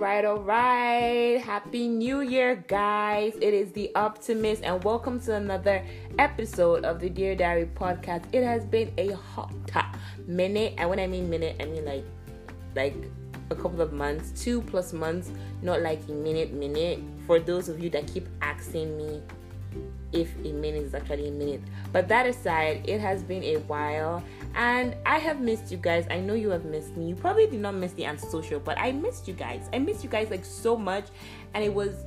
right, all right. Happy New Year, guys. It is the Optimist, and welcome to another episode of the Dear Diary podcast. It has been a hot minute, and when I mean minute, I mean like like a couple of months, two plus months, not like a minute, minute. For those of you that keep asking me if a minute is actually a minute. But that aside, it has been a while and I have missed you guys. I know you have missed me. You probably did not miss the antisocial, but I missed you guys. I missed you guys like so much and it was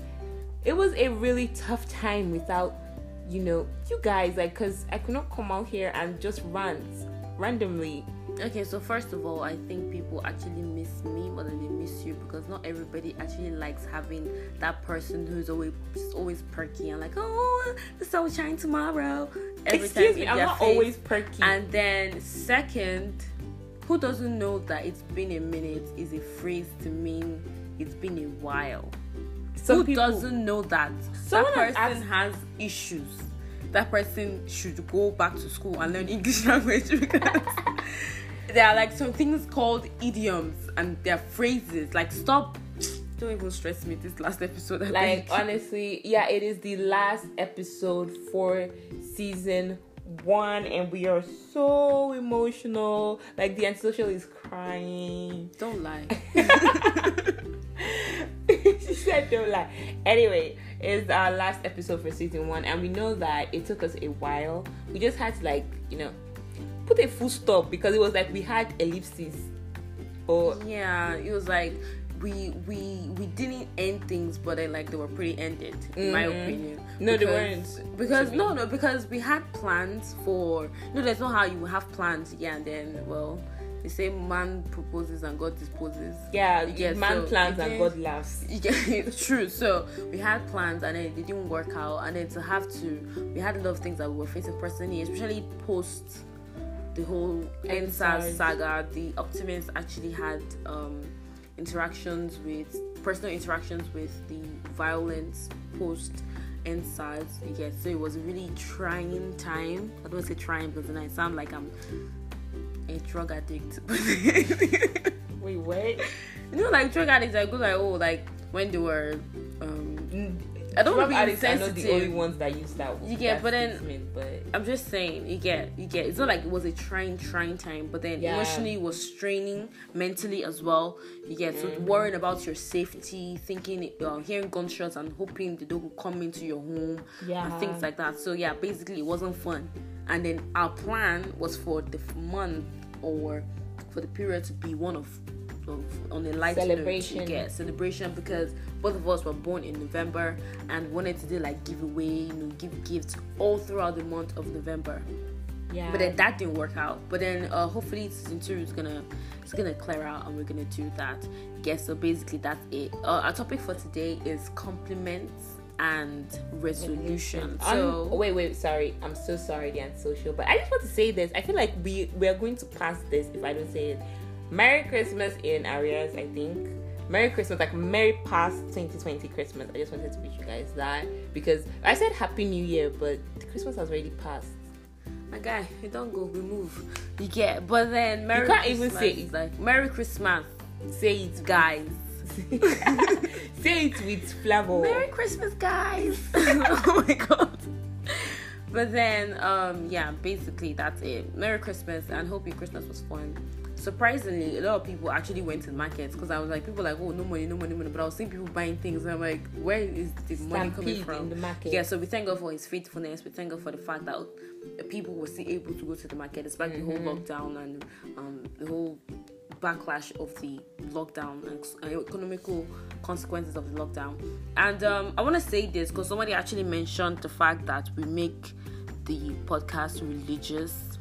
it was a really tough time without you know you guys like cuz I could not come out here and just rant randomly Okay, so first of all, I think people actually miss me more than they miss you because not everybody actually likes having that person who's always always perky and like, oh, the sun will shine tomorrow. Every Excuse me, I'm not face. always perky. And then second, who doesn't know that it's been a minute is a phrase to mean it's been a while. Some who people, doesn't know that that person has, has issues? That person should go back to school and learn English language because there are like some things called idioms and they're phrases. Like stop don't even stress me this last episode. I like think. honestly, yeah, it is the last episode for season one and we are so emotional. Like the antisocial is crying. Don't lie. she said don't lie. Anyway, it's our last episode for season one and we know that it took us a while. We just had to like, you know, put a full stop because it was like we had ellipses. Or yeah, it was like we we we didn't end things, but then like they were pretty ended, in mm-hmm. my opinion. No, because, they weren't. Because no, no, because we had plans for. No, there's no how you have plans, yeah, and then well, they say man proposes and God disposes. Yeah, yeah man so plans and God laughs. Yeah, it's true. So we had plans and then it didn't work out, and then to have to, we had a lot of things that we were facing personally, especially post the whole EndSARS saga, the Optimist actually had um, interactions with personal interactions with the violence post EndSARS. Yes, so it was a really trying time. I don't want to say trying because then I sound like I'm a drug addict. Wait, what? You know, like drug addicts, I go like, oh, like when they were um, I don't want to be insensitive. the only ones that use that. You get, but then but I'm just saying, you get, you get. It's not like it was a trying, trying time, but then yeah. emotionally was straining, mentally as well. You get, so mm-hmm. worrying about your safety, thinking, uh, hearing gunshots and hoping the dog will come into your home, yeah, and things like that. So yeah, basically it wasn't fun. And then our plan was for the month or for the period to be one of of, on the light celebration. Yeah, celebration because both of us were born in November and wanted to do like giveaway, you know, give gifts all throughout the month of November. Yeah. But then that didn't work out. But then uh, hopefully season two is gonna it's gonna clear out and we're gonna do that. Yes. So basically that's it. Uh, our topic for today is compliments and resolution. So um, wait, wait, sorry. I'm so sorry, the antisocial, but I just want to say this. I feel like we we are going to pass this if I don't say it. Merry Christmas in arrears, I think. Merry Christmas, like Merry past 2020 Christmas. I just wanted to wish you guys that because I said Happy New Year, but Christmas has already passed. My guy, you don't go, we move. You get, but then Merry You can't Christmas, even say it. Like Merry Christmas. Say it, guys. say it with flavor. Merry Christmas, guys. oh my god. But then, um, yeah, basically that's it. Merry Christmas and hope your Christmas was fun surprisingly, a lot of people actually went to the markets because I was like, people like, oh, no money, no money, money. But I was seeing people buying things, and I'm like, where is the money coming from? In the market. Yeah, so we thank God for His faithfulness. We thank God for the fact that people were still able to go to the market despite mm-hmm. the whole mm-hmm. lockdown and um, the whole backlash of the lockdown and economical consequences of the lockdown. And um, I want to say this because somebody actually mentioned the fact that we make the podcast religious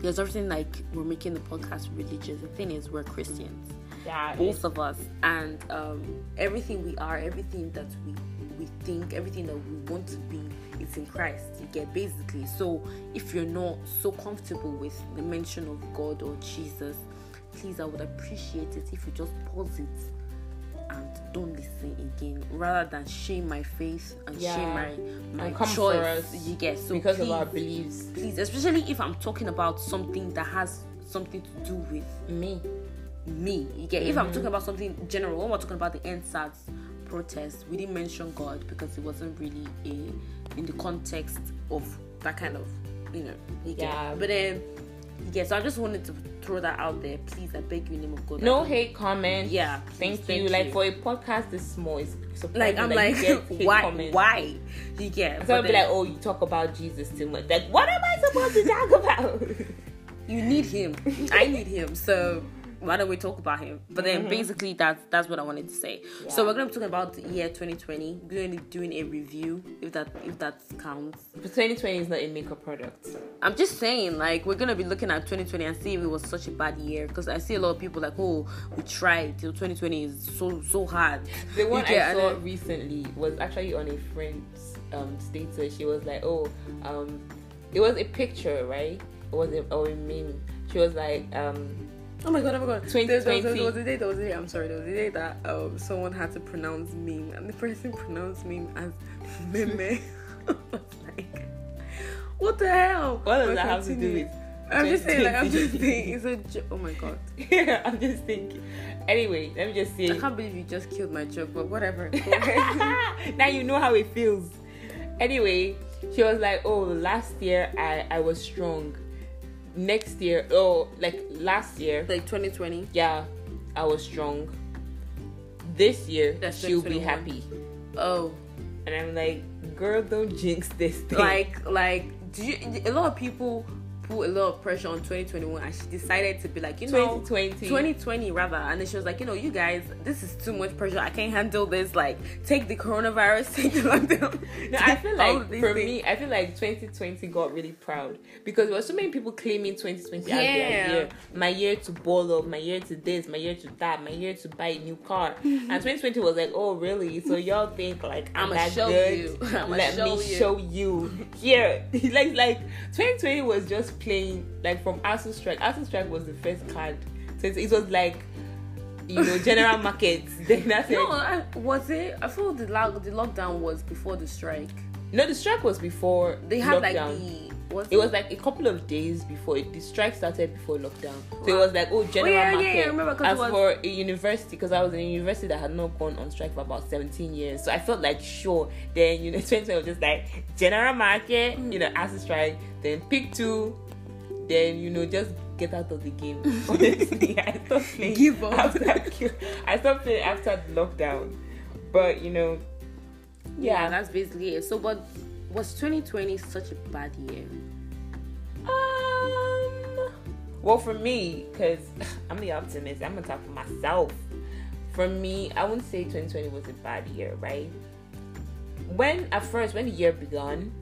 there's everything like we're making the podcast religious. The thing is, we're Christians. Yeah, both of us, and um, everything we are, everything that we we think, everything that we want to be, it's in Christ. You get basically. So if you're not so comfortable with the mention of God or Jesus, please, I would appreciate it if you just pause it don't listen again rather than shame my faith and yeah. shame my my choice you get so because please, of our beliefs please especially if i'm talking about something that has something to do with me me. You get mm-hmm. if I'm mm-hmm. talking about something general, when we're talking about the EndSARS protest, we didn't mention God because it wasn't really a in the context of that kind of you know. You yeah. Get. But then yeah, so I just wanted to throw that out there. Please, I beg you, in the name of God. No hate comments. Yeah, thank, thank you. you. Like for a podcast this small, it's like I'm like, why? Comments. Why? You get? So be like, oh, you talk about Jesus too much. Like, what am I supposed to talk about? you need him. I need him. So why don't we talk about him? But then mm-hmm. basically that's that's what I wanted to say. Yeah. So we're gonna be talking about the year 2020. We're gonna be doing a review if that if that counts. But 2020 is not a makeup product. I'm just saying, like we're gonna be looking at 2020 and see if it was such a bad year. Because I see a lot of people like, oh, we tried till 2020 is so so hard. The one I saw then, recently was actually on a friend's um, status. She was like, oh, um, it was a picture, right? It was a, or a meme. She was like, um Oh my god, oh my god. 2020. There, there, there, was a day, there was a day, I'm sorry, there was a day that um, someone had to pronounce meme and the person pronounced meme as meme. Like, what the hell? What does that have to do with I'm just saying, like, I'm just thinking, it's a joke. Oh my god. yeah, I'm just thinking. Anyway, let me just say. I can't believe you just killed my joke, but whatever. now you know how it feels. Anyway, she was like, oh, last year I, I was strong next year oh like last year. Like 2020 yeah i was strong. This year That's she'll be happy. Oh. And i'm like girl don't jinx this thing. like like do you a lot of people put a lot of pressure on 2021 and she decided to be like you know 2020 2020 rather. And then she was like you know you guys this is too much pressure. I can't handle this. Like take the coronavirus take the lockdown. No i feel like for things. me i feel like 2020 got really proud because there were so many people claiming 2020 yeah. as their year. My year to ball up my year to this my year to that my year to buy a new car. And 2020 was like oh really? So y'all think like i'm, I'm that good? let show me you. show you. Here. Like like 2020 was just playing like from ASUU Strike. ASUU Strike was the first card, so it, it was like you know general markets. Then that's no, I, was it? I feel the lock, the lockdown was before the strike. No, the strike was before. They had lockdown. like the it, it, was like a couple of days before it, the strike started before lockdown. So it was like oh general oh, yeah, market. Yeah, yeah, remember, As was... for a university, because I was in a university that had not gone on strike for about 17 years, so I felt like sure. Then you know 2020 was just like general market, mm. you know, as a strike. Then pick two, then you know just get out of the game. Honestly, I stopped playing. Give up. After, I stopped playing after the lockdown. But you know, yeah, yeah, that's basically it. So, but was 2020 such a bad year? Um, well, for me, because I'm the optimist, I'm gonna talk for myself. For me, I wouldn't say 2020 was a bad year, right? When at first, when the year began,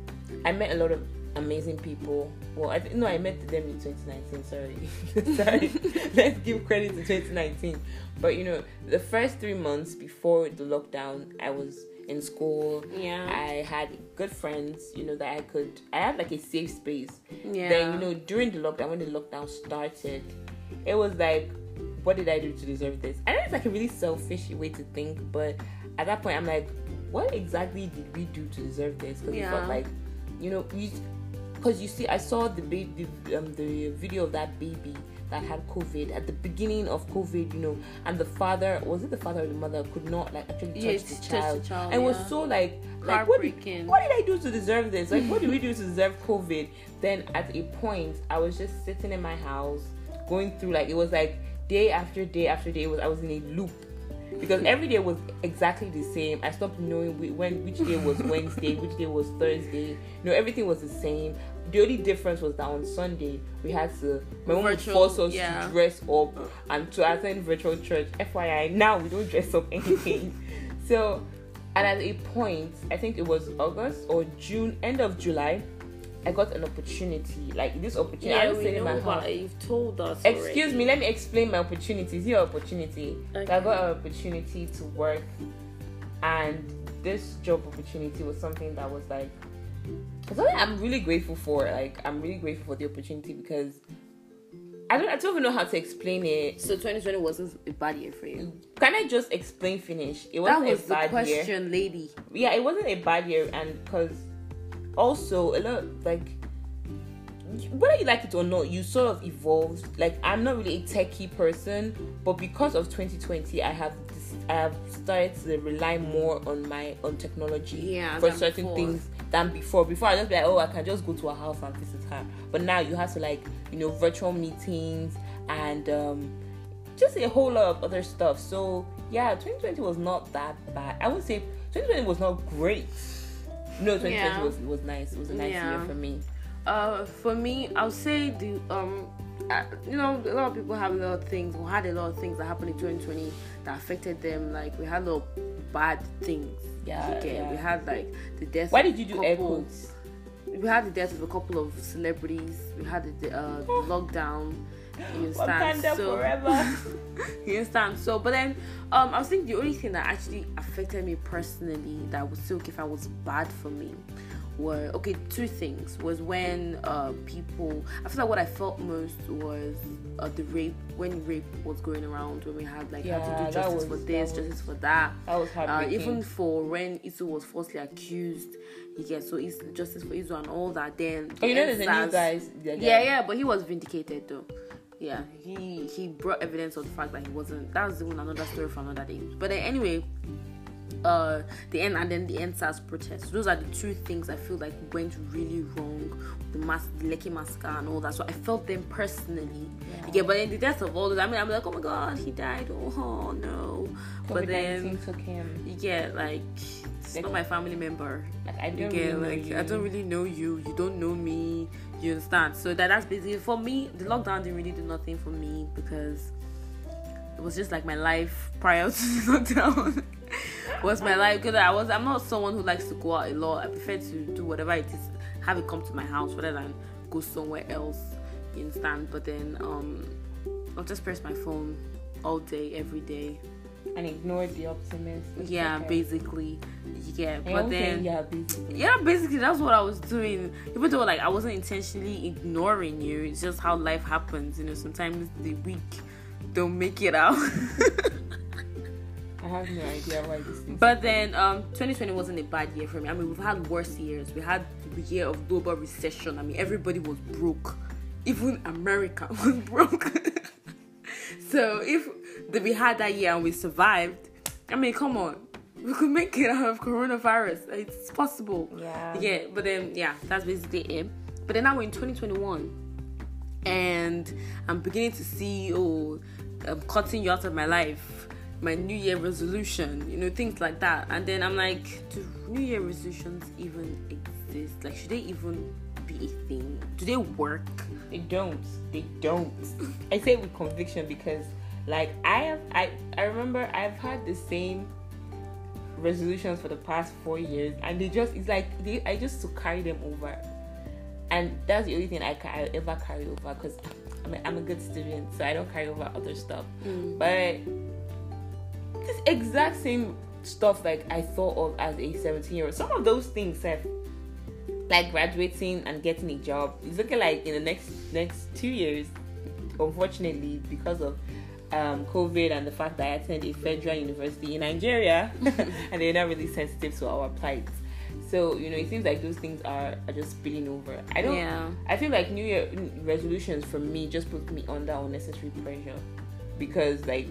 I met a lot of amazing people. Well, I th- no, I met them in 2019. Sorry, sorry. Let's give credit to 2019. But you know, the first three months before the lockdown, I was in school. Yeah. I had good friends, you know, that I could I had like a safe space. Yeah. Then, you know, during the lockdown when the lockdown started, it was like, what did I do to deserve this? I know it's like a really selfish way to think, but at that point I'm like, what exactly did we do to deserve this? Because yeah. it felt like, you know, you because you see, I saw the baby, um, the video of that baby that had COVID at the beginning of COVID, you know, and the father was it the father or the mother could not like actually touch, yes, the, child. the child, and yeah. was so like like what did, what did I do to deserve this? Like what did we do to deserve COVID? Then at a point, I was just sitting in my house, going through like it was like day after day after day. It was I was in a loop because every day was exactly the same. I stopped knowing when which day was Wednesday, which day was Thursday. You know, everything was the same the only difference was that on Sunday we had to my mom would force us yeah. to dress up oh. and to attend virtual church. FYI, now we don't dress up anything. so, and at a point, I think it was August or June, end of July, I got an opportunity. Like this opportunity, yeah, I was sitting in my house. You've told us. Excuse already. me, let me explain my opportunity. Is your opportunity? Okay. I got an opportunity to work, and this job opportunity was something that was like something I'm really grateful for. Like I'm really grateful for the opportunity because I don't I don't even know how to explain it. So 2020 wasn't a bad year for you. Can I just explain finish? It wasn't that was a bad the question, year. lady. Yeah, it wasn't a bad year, and because also a lot like whether you like it or not, you sort of evolved. Like I'm not really a techie person, but because of 2020, I have I have started to rely more on my on technology yeah, for certain before. things than before. Before I just be like, oh, I can just go to a house and visit her. But now you have to like you know virtual meetings and um, just a whole lot of other stuff. So yeah, 2020 was not that bad. I would say 2020 was not great. No, 2020 yeah. was was nice. It was a nice yeah. year for me. Uh, for me, I'll say the um, uh, you know, a lot of people have a lot of things or had a lot of things that happened in 2020 that affected them. Like we had a lot of bad things. Yeah, okay? yeah. We had like the death. Why did you do air quotes? We had the death of a couple of celebrities. We had the uh, lockdown. You understand? Wakanda so, forever. you understand? So, but then, um, I was thinking the only thing that actually affected me personally that was still if I was bad for me were okay two things was when uh people i feel like what i felt most was uh, the rape when rape was going around when we had like yeah, had to do justice was, for this was, justice for that. that was uh, even for when Isu was falsely accused you get so it's justice for Isu and all that then oh you know there's a new guys yeah, yeah but he was vindicated though. Yeah he he brought evidence of the fact that he wasn't that was even another story for another day. But then anyway uh the end and then the EndSARS protest. Those are the two things I feel like went really wrong. The mask, the Lekki massacre and all that. So I felt them personally. Yeah. yeah but in the death of all those, I mean I'm like, oh my god, he died. Oh, oh no. but then took him. You get like it's like, not my family member. Like I don't get, really like I don't really know you. You don't know me. You understand? So that that's basically for me. The lockdown didn't really do nothing for me because it was just like my life prior to the lockdown was my life because I was I'm not someone who likes to go out a lot. I prefer to do whatever it is, have it come to my house rather than go somewhere else. You understand? But then um, I'll just press my phone all day, every day. And ignore the optimist. Yeah, okay. basically. Yeah, but then yeah, basically. Yeah, basically that's what I was doing. Even though like I wasn't intentionally ignoring you, it's just how life happens. You know, sometimes the weak don't make it out. Have no idea why this is. But then, um, 2020 wasn't a bad year for me. I mean, we've had worse years. We had the year of global recession. I mean, everybody was broke. Even America was broke. so if we had that year and we survived, I mean, come on, we could make it out of coronavirus. It's possible. Yeah. Yeah. But then, yeah, that's basically it. But then now we're in 2021, and I'm beginning to see, oh, I'm cutting you out of my life my New Year resolution, you know, things like that. And then I'm like, do New Year resolutions even exist? Like, should they even be a thing? Do they work? They don't. They don't. I say with conviction because, like, I have, I, I remember I've had the same resolutions for the past four years, and they just, it's like they, I just to carry them over, and that's the only thing I, I ever carry over because I'm a, I'm a good student, so I don't carry over other stuff. Mm. But this exact same stuff like I thought of as a 17 year old. Some of those things have like graduating and getting a job. It's looking like in the next next two years, unfortunately, because of um, COVID and the fact that I attend a federal university in Nigeria and they're not really sensitive to our plight. So, you know, it seems like those things are, are just spilling over. I don't yeah. I feel like New Year resolutions for me just put me under unnecessary pressure. Because like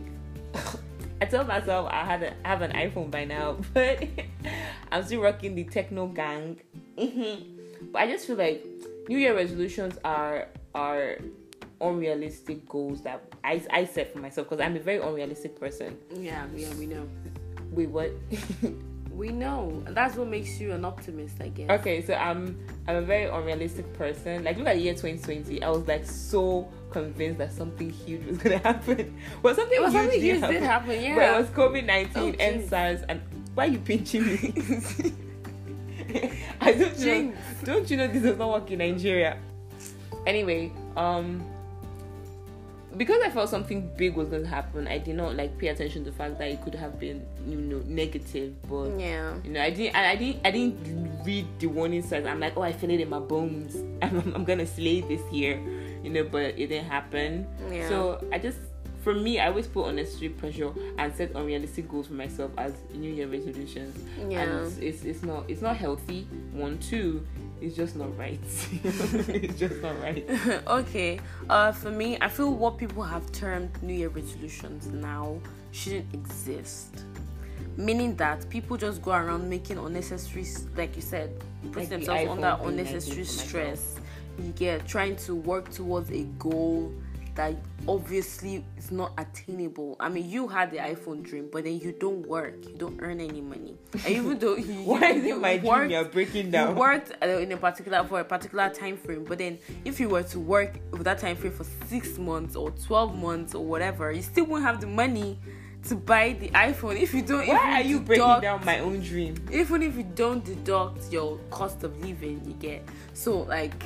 I tell myself I had a, have an iPhone by now, but I'm still rocking the Tecno gang. Mm-hmm. But I just feel like New Year resolutions are are unrealistic goals that I, I set for myself because I'm a very unrealistic person. Yeah, yeah, we know. Wait, what? we know. That's what makes you an optimist, I guess. Okay, so I'm I'm a very unrealistic person. Like look at year 2020. I was like so convinced that something huge was gonna happen. Well, something well, huge, something huge happen. did happen. Yeah. But it was COVID nineteen oh, and SARS. And why are you pinching me? I don't know. Don't you know this does not work in Nigeria? Anyway, um, because I felt something big was going to happen, I did not like pay attention to the fact that it could have been, you know, negative. But yeah, you know, I didn't, I, I didn't, I didn't read the warning signs. I'm like, oh, I feel it in my bones. I'm, I'm gonna slay this year you know, but it didn't happen. Yeah. So I just, for me, I always put unnecessary pressure and set unrealistic goals for myself as New Year resolutions. Yeah. And it's, it's, it's not it's not healthy. One, two, it's just not right. it's just not right. okay. Uh, for me, I feel what people have termed New Year resolutions now shouldn't exist. Meaning that people just go around making unnecessary, like you said, putting like themselves the under unnecessary stress. You get trying to work towards a goal that obviously is not attainable. I mean, you had the iPhone dream, but then you don't work, you don't earn any money, and even though you, why you, is it my worked, dream you're breaking down? You worked uh, in a particular for a particular time frame, but then if you were to work with that time frame for six months or twelve months or whatever, you still won't have the money to buy the iPhone if you don't. Why are you deduct, breaking down my own dream? Even if you don't deduct your cost of living, you get so like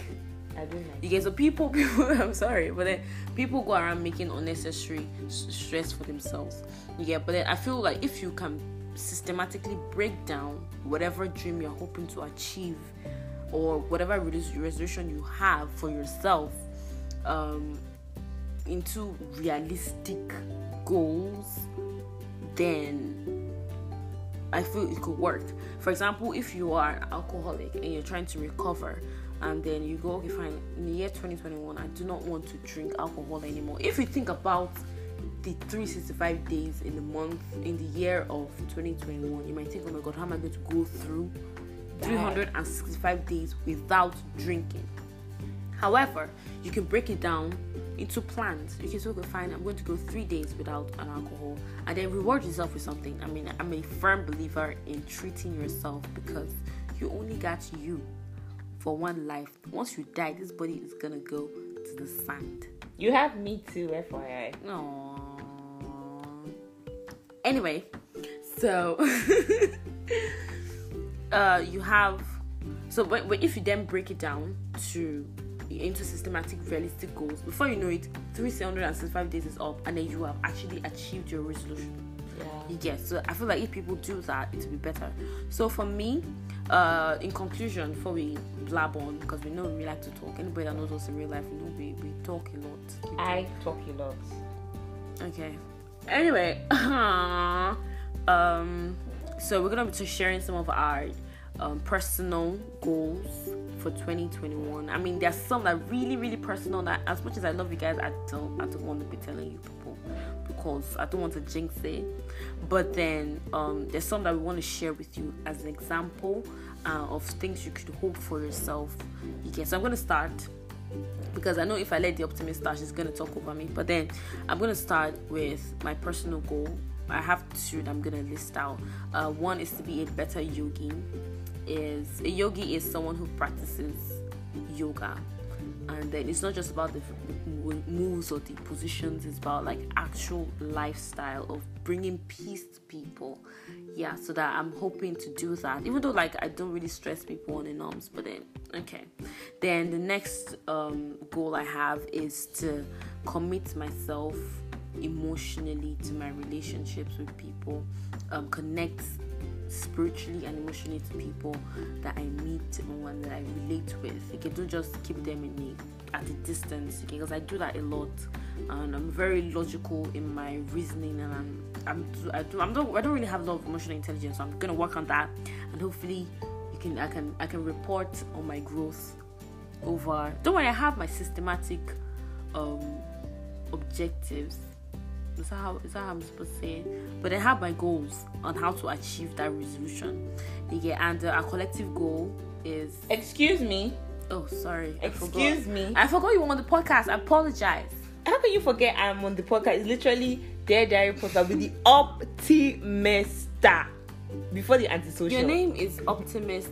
Know. You get so people, people. I'm sorry, but then people go around making unnecessary stress for themselves. Get, but then I feel like if you can systematically break down whatever dream you're hoping to achieve, or whatever resolution you have for yourself, um, into realistic goals, then I feel it could work. For example, if you are an alcoholic and you're trying to recover, and then you go, okay, fine. In the year 2021, I do not want to drink alcohol anymore. If you think about the 365 days in the month, in the year of 2021, you might think, oh my god, how am I going to go through 365 days without drinking? However, you can break it down into plans. You can say, okay, fine, I'm going to go three days without an alcohol and then reward yourself with something. I mean, I'm a firm believer in treating yourself because you only got you for one life. Once you die, this body is gonna go to the sand. You have me too, FYI. Aww. Anyway, so uh, you have so but, but if you then break it down to into systematic realistic goals before you know it 365 days is up and then you have actually achieved your resolution. You get so i feel like if people do that it will be better so for me uh, in conclusion, before we blab on, because we know we like to talk. Anybody that knows us in real life, you know we, we talk a lot. We I talk a lot. Okay. Anyway, um, so we're gonna be sharing some of our um, personal goals for 2021. I mean, there's some that really, really personal. That as much as I love you guys, I don't, I don't want to be telling you people because I don't want to jinx it. But then um, there's some that we want to share with you as an example uh, of things you could hope for yourself. You get. So I'm gonna start because I know if I let the optimist start, she's gonna talk over me. But then I'm gonna start with my personal goal. I have two that I'm gonna list out. Uh, one is to be a better yogi. Is a yogi is someone who practices yoga and then it's not just about the moves or the positions it's about like actual lifestyle of bringing peace to people. Yeah so that i'm hoping to do that. Even though like i don't really stress people on the norms but then okay. Then the next um, goal i have is to commit myself emotionally to my relationships with people um, connect spiritually and emotionally to people that I meet and that I relate with. Okay, don't just keep them in a, at a distance. Okay, because I do that a lot, and I'm very logical in my reasoning, and I'm I'm I do I'm not I don't really have a lot of emotional intelligence. So I'm gonna work on that, and hopefully you can I can I can report on my growth over. Don't worry, I have my systematic um objectives is that how is that how I'm supposed to say it? But I have my goals on how to achieve that resolution. Yeah, and uh, our collective goal is. Excuse me. Oh, sorry. Excuse I me. I forgot you were on the podcast. I apologize. How can you forget I'm on the podcast? It's literally Dear Diary podcast with the optimista before the antisocial. Your name is Optimist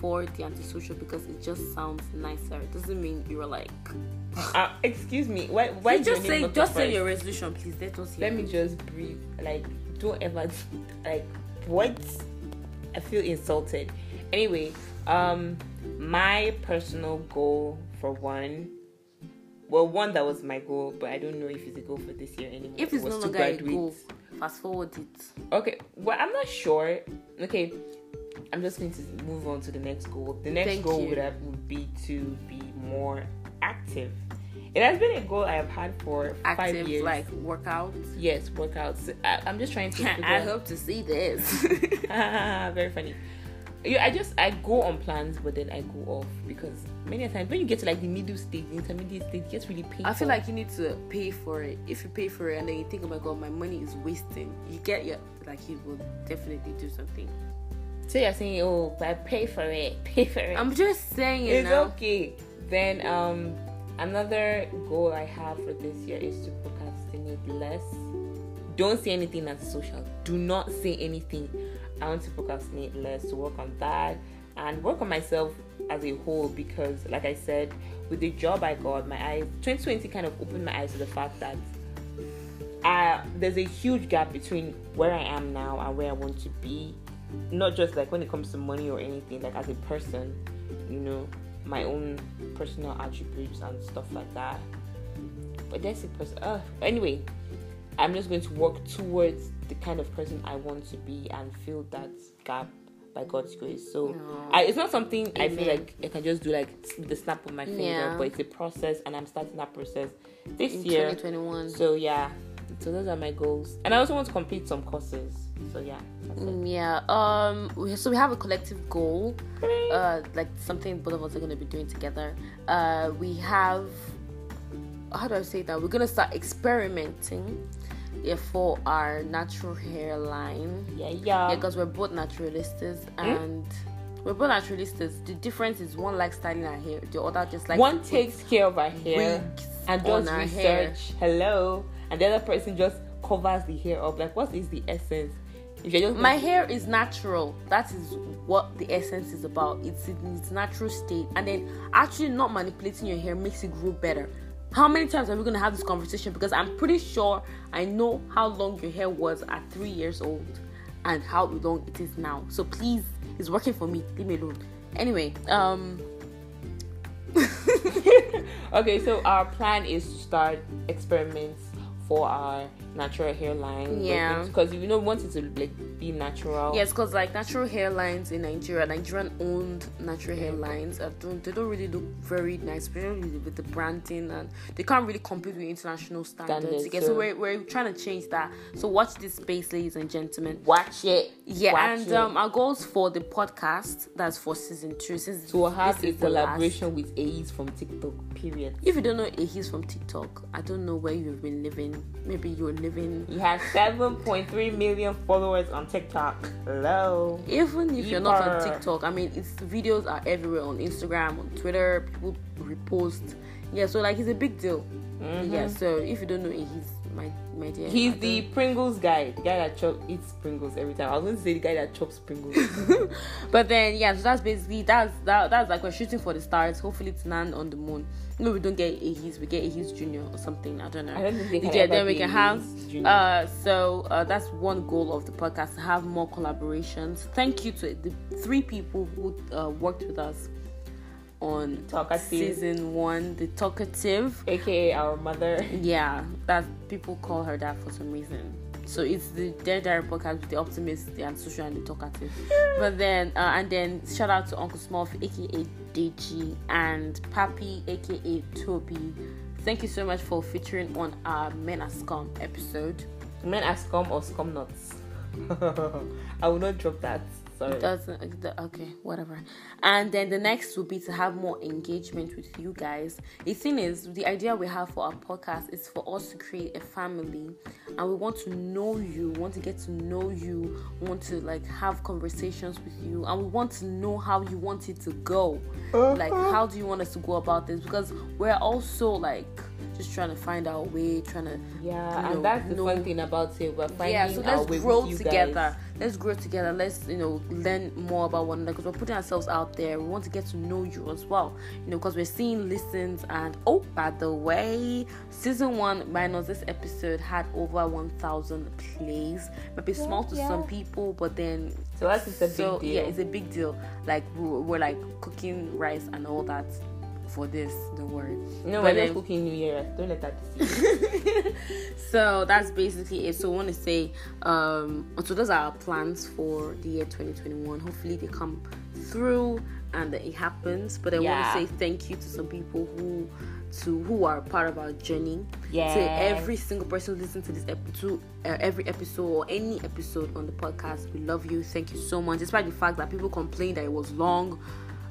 for the antisocial because it just sounds nicer. It doesn't mean you're like uh, excuse me. Why? Why you just say just say your resolution, please? Let us. Let me just breathe. Like, don't ever like what? I feel insulted. Anyway, um, my personal goal for one. Well, one that was my goal, but I don't know if it's a goal for this year anymore. If it's no longer a goal, fast forward it. Okay, well, I'm not sure. Okay, I'm just going to move on to the next goal. The next Thank goal would have would be to be more active it has been a goal I have had for Active, five years. Like workouts. Yes, workouts. I, am just trying to. I hope to see this. Very funny. yeah, I just I go on plans, but then I go off because many times when you get to like the middle stage, the intermediate stage, it gets really painful. I feel like you need to pay for it. If you pay for it and then you think, oh my god, my money is wasting, you get your like you will definitely do something. So you're saying, oh, but I pay for it, pay for it. I'm just saying it it's now. okay. Then um, another goal I have for this year is to procrastinate less. Don't say anything that's social. Do not say anything. I want to procrastinate less to work on that and work on myself as a whole because, like I said, with the job I got, my eyes 2020 kind of opened my eyes to the fact that I, there's a huge gap between where I am now and where I want to be. Not just like when it comes to money or anything, like as a person, you know, my own personal attributes and stuff like that. But that's a person. Uh, anyway, I'm just going to work towards the kind of person I want to be and fill that gap by God's grace. So I, it's not something Amen. I feel like I can just do like the snap of my finger, yeah. but it's a process, and I'm starting that process this In year. 2021. So yeah, so those are my goals, and I also want to complete some courses. So yeah. Mm, yeah. Um. So we have a collective goal, uh, like something both of us are gonna be doing together. Uh, we have. How do I say that? We're gonna start experimenting for our natural hairline. Yeah, yeah. Yeah, because we're both naturalistas hmm? and we're both naturalistas. The difference is one likes styling our hair, the other just like one takes care of our hair and does research. Hair. Hello, and the other person just covers the hair up. Like, what is the essence? If you just my hair is natural. That is what the essence is about. It's in its natural state, and then actually not manipulating your hair makes it grow better. How many times are we going to have this conversation? Because I'm pretty sure I know how long your hair was at three years old and how long it is now. So please, it's working for me. Leave me alone. Anyway, um. okay, so our plan is to start experiments for our natural hairline. Yeah. Because you know, want it to like be natural. Yes, because like natural hairlines in Nigeria, Nigerian owned natural hairlines, uh, don't they don't really look very nice, especially with the branding, and they can't really compete with international standards. standards okay, so, so we're, we're trying to change that. So watch this space, ladies and gentlemen. Watch it. Yeah, watch and it. um, our goals for the podcast that's for season two. Season so we'll have a collaboration with A's from TikTok. Period. If you don't know A's from TikTok, I don't know where you've been living. Maybe you're living. He has 7.3 million followers on TikTok. Hello. Even if you're not on TikTok, I mean, his videos are everywhere on Instagram, on Twitter. People repost. Yeah, so like he's a big deal. Mm-hmm. Yeah, so if you don't know, he's my my dear. He's the Pringles guy, the guy that chop, eats Pringles every time. I was going to say the guy that chops Pringles. but then yeah, so that's basically that's that, that's like we're shooting for the stars. Hopefully, it's land on the moon. No, we don't get a his, we get a his junior or something. I don't know. I don't think they can yeah, then we can have. Uh, so uh, that's one goal of the podcast to have more collaborations. Thank you to the three people who uh, worked with us on talkative. season one, the talkative, aka our mother. Yeah, that people call her that for some reason. So it's the Dear Diary podcast with the optimist, the antisocial, and the talkative. but then, uh, and then shout out to Uncle Smurf, aka Deji, and Papi, aka Toby. Thank you so much for featuring on our Men as Scum episode. Men as Scum or Scum Nuts. I will not drop that. Sorry. Doesn't okay, whatever. And then the next will be to have more engagement with you guys. The thing is, the idea we have for our podcast is for us to create a family, and we want to know you, want to get to know you, want to like have conversations with you, and we want to know how you want it to go. Uh-huh. Like, how do you want us to go about this? Because we're also like just trying to find our way, trying to yeah, you know, and that's the know, fun thing about it. We're finding yeah, so let's grow together. Let's grow together. Let's you know learn more about one another because we're putting ourselves out there. We want to get to know you as well, you know, because we're seeing listens and oh, by the way, season one minus this episode had over one thousand plays. Might be yeah, small to yeah. some people, but then so that's a so, big deal. Yeah, it's a big deal. Like we're, we're like cooking rice and all that for this. Don't worry. No, but we're cooking New Year. Don't let that deceive So that's basically it. So I want to say, um, so those are our plans for the year 2021. Hopefully they come through and that it happens. But I yeah. want to say thank you to some people who to who are part of our journey. Yeah. To every single person who listens to this episode, uh, every episode or any episode on the podcast, we love you. Thank you so much. Despite the fact that people complained that it was long,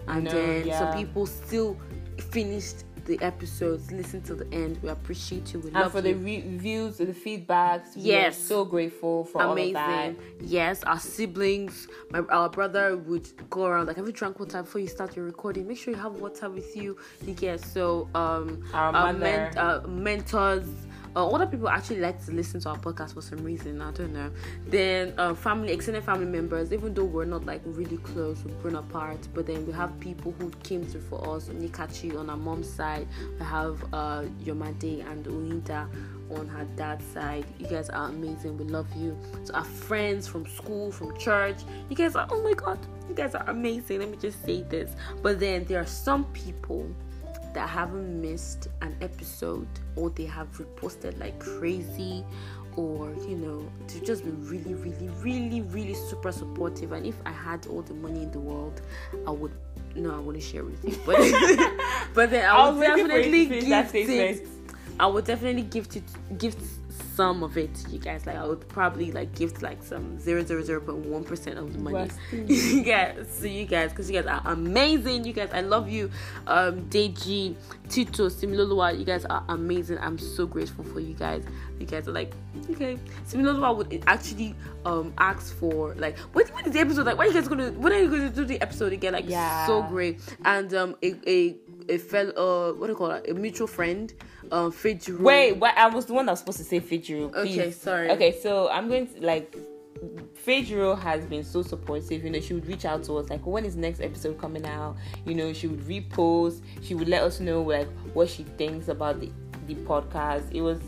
and know, then yeah. some people still finished the episodes, listen to the end. We appreciate you. We and love for you. the re- reviews, the feedbacks. Yes, so grateful for Amazing. all of that. Yes, our siblings, my our brother would go around like, have you drank water before you start your recording? Make sure you have water with you. Get so um our, our men- uh, mentors uh, other people actually like to listen to our podcast for some reason. I don't know. Then uh, family, extended family members, even though we're not like really close, we've grown apart. But then we have people who came through for us. Nikachi on our mom's side. We have uh, Yomade and Uinda on her dad's side. You guys are amazing. We love you. So our friends from school, from church, you guys are oh my god, you guys are amazing. Let me just say this. But then there are some people that haven't missed an episode or they have reposted like crazy or you know to just be really really really really super supportive. And if i had all the money in the world i would no i wouldn't share with you. But but then i would definitely give it. i would definitely gift it gift some of it you guys like i would probably like gift like some zero zero zero point one percent of the money. You guys so you guys because you guys are amazing. You guys i love you. Um deji tito similoluwa you guys are amazing. I'm so grateful for you guys. You guys are like okay. Similoluwa would actually um ask for like what, what is the episode like? What are you guys gonna when are you gonna do the episode again? Like yeah. so great. And um a, a a fellow uh what do you call it? A mutual friend um Fijiru. Wait, what I was the one that was supposed to say Fijiru. Okay, sorry. Okay, so I'm going to like Fedro has been so supportive. You know, she would reach out to us like, when is next episode coming out? You know, she would repost. She would let us know like what she thinks about the the podcast. It was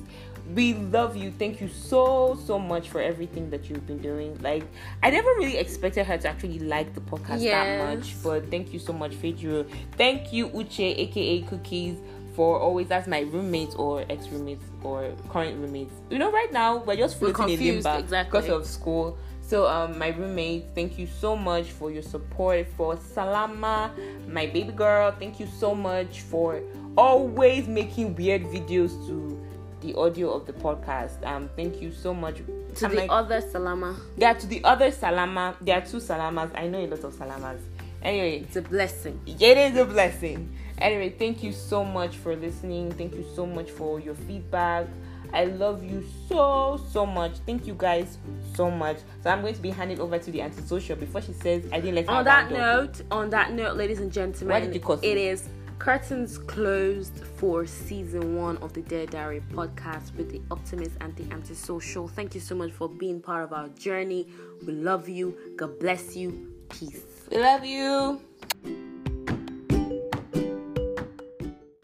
we love you. Thank you so so much for everything that you've been doing. Like I never really expected her to actually like the podcast yes. that much, but thank you so much, Fedro. Thank you, Uche, aka Cookies for always that's my roommates or ex roommates or current roommates. You know, right now we're just floating in limbo exactly. because of school. So um, my roommate, thank you so much for your support. For Salama, my baby girl, thank you so much for always making weird videos to the audio of the podcast. Um, thank you so much. To I'm the like, other Salama. Yeah, to the other Salama. There are two Salamas. I know a lot of Salamas. Anyway, it's a blessing. It is a blessing. Anyway, thank you so much for listening. Thank you so much for your feedback. I love you so so much. Thank you guys so much. So I'm going to be handing over to the antisocial before she says I didn't let On that note, on that note, ladies and gentlemen, Why did you call it is curtains closed for season one of the Dear Diary podcast with the optimist and the antisocial. Thank you so much for being part of our journey. We love you. God bless you. Peace. We love you.